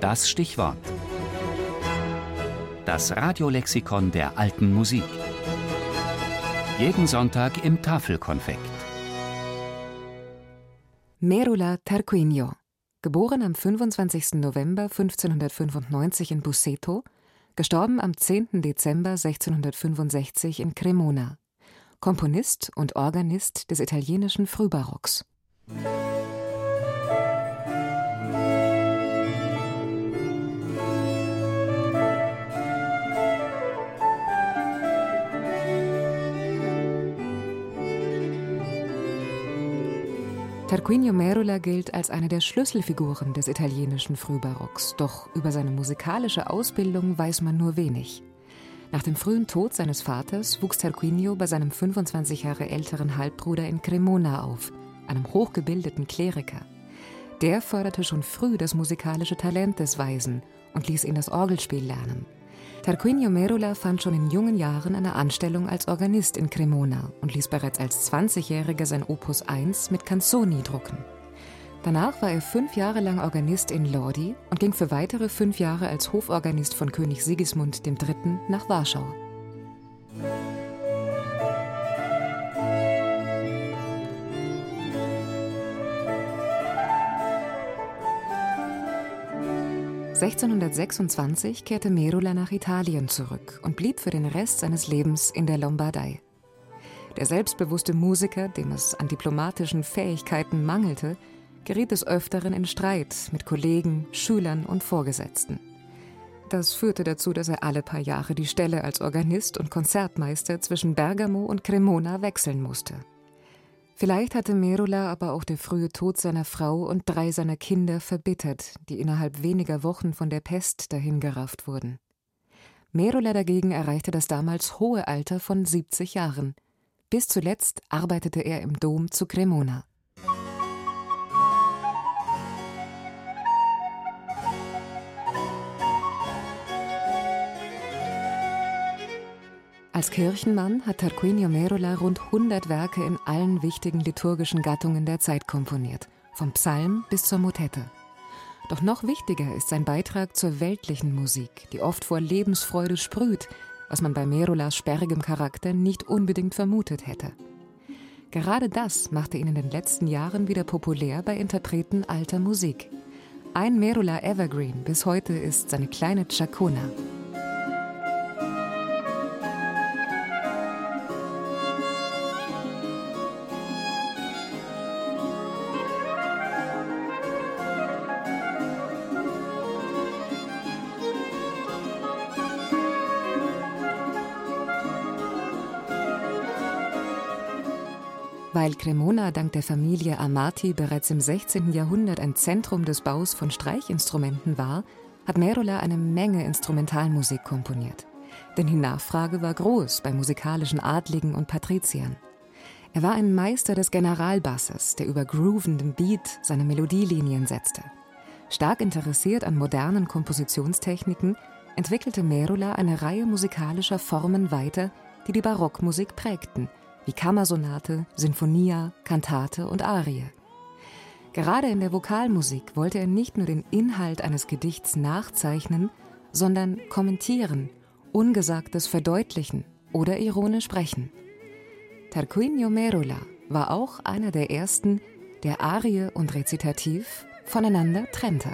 Das Stichwort. Das Radiolexikon der alten Musik. Jeden Sonntag im Tafelkonfekt. Merula Tarquinio, geboren am 25. November 1595 in Busseto, gestorben am 10. Dezember 1665 in Cremona. Komponist und Organist des italienischen Frühbarocks. Tarquinio Merula gilt als eine der Schlüsselfiguren des italienischen Frühbarocks, doch über seine musikalische Ausbildung weiß man nur wenig. Nach dem frühen Tod seines Vaters wuchs Tarquinio bei seinem 25 Jahre älteren Halbbruder in Cremona auf, einem hochgebildeten Kleriker. Der förderte schon früh das musikalische Talent des Weisen und ließ ihn das Orgelspiel lernen. Tarquinio Merula fand schon in jungen Jahren eine Anstellung als Organist in Cremona und ließ bereits als 20-Jähriger sein Opus 1 mit Canzoni drucken. Danach war er fünf Jahre lang Organist in Lodi und ging für weitere fünf Jahre als Hoforganist von König Sigismund III. nach Warschau. 1626 kehrte Merula nach Italien zurück und blieb für den Rest seines Lebens in der Lombardei. Der selbstbewusste Musiker, dem es an diplomatischen Fähigkeiten mangelte, geriet des Öfteren in Streit mit Kollegen, Schülern und Vorgesetzten. Das führte dazu, dass er alle paar Jahre die Stelle als Organist und Konzertmeister zwischen Bergamo und Cremona wechseln musste. Vielleicht hatte Merula aber auch der frühe Tod seiner Frau und drei seiner Kinder verbittert, die innerhalb weniger Wochen von der Pest dahingerafft wurden. Merula dagegen erreichte das damals hohe Alter von 70 Jahren. Bis zuletzt arbeitete er im Dom zu Cremona. Als Kirchenmann hat Tarquinio Merola rund 100 Werke in allen wichtigen liturgischen Gattungen der Zeit komponiert, vom Psalm bis zur Motette. Doch noch wichtiger ist sein Beitrag zur weltlichen Musik, die oft vor Lebensfreude sprüht, was man bei Merolas sperrigem Charakter nicht unbedingt vermutet hätte. Gerade das machte ihn in den letzten Jahren wieder populär bei Interpreten alter Musik. Ein Merola Evergreen bis heute ist seine kleine Chacona. Weil Cremona dank der Familie Amati bereits im 16. Jahrhundert ein Zentrum des Baus von Streichinstrumenten war, hat Merola eine Menge Instrumentalmusik komponiert. Denn die Nachfrage war groß bei musikalischen Adligen und Patriziern. Er war ein Meister des Generalbasses, der über groovendem Beat seine Melodielinien setzte. Stark interessiert an modernen Kompositionstechniken, entwickelte Merola eine Reihe musikalischer Formen weiter, die die Barockmusik prägten – wie Kammersonate, Sinfonia, Kantate und Arie. Gerade in der Vokalmusik wollte er nicht nur den Inhalt eines Gedichts nachzeichnen, sondern kommentieren, Ungesagtes verdeutlichen oder ironisch sprechen. Tarquinio Merula war auch einer der ersten, der Arie und Rezitativ voneinander trennte.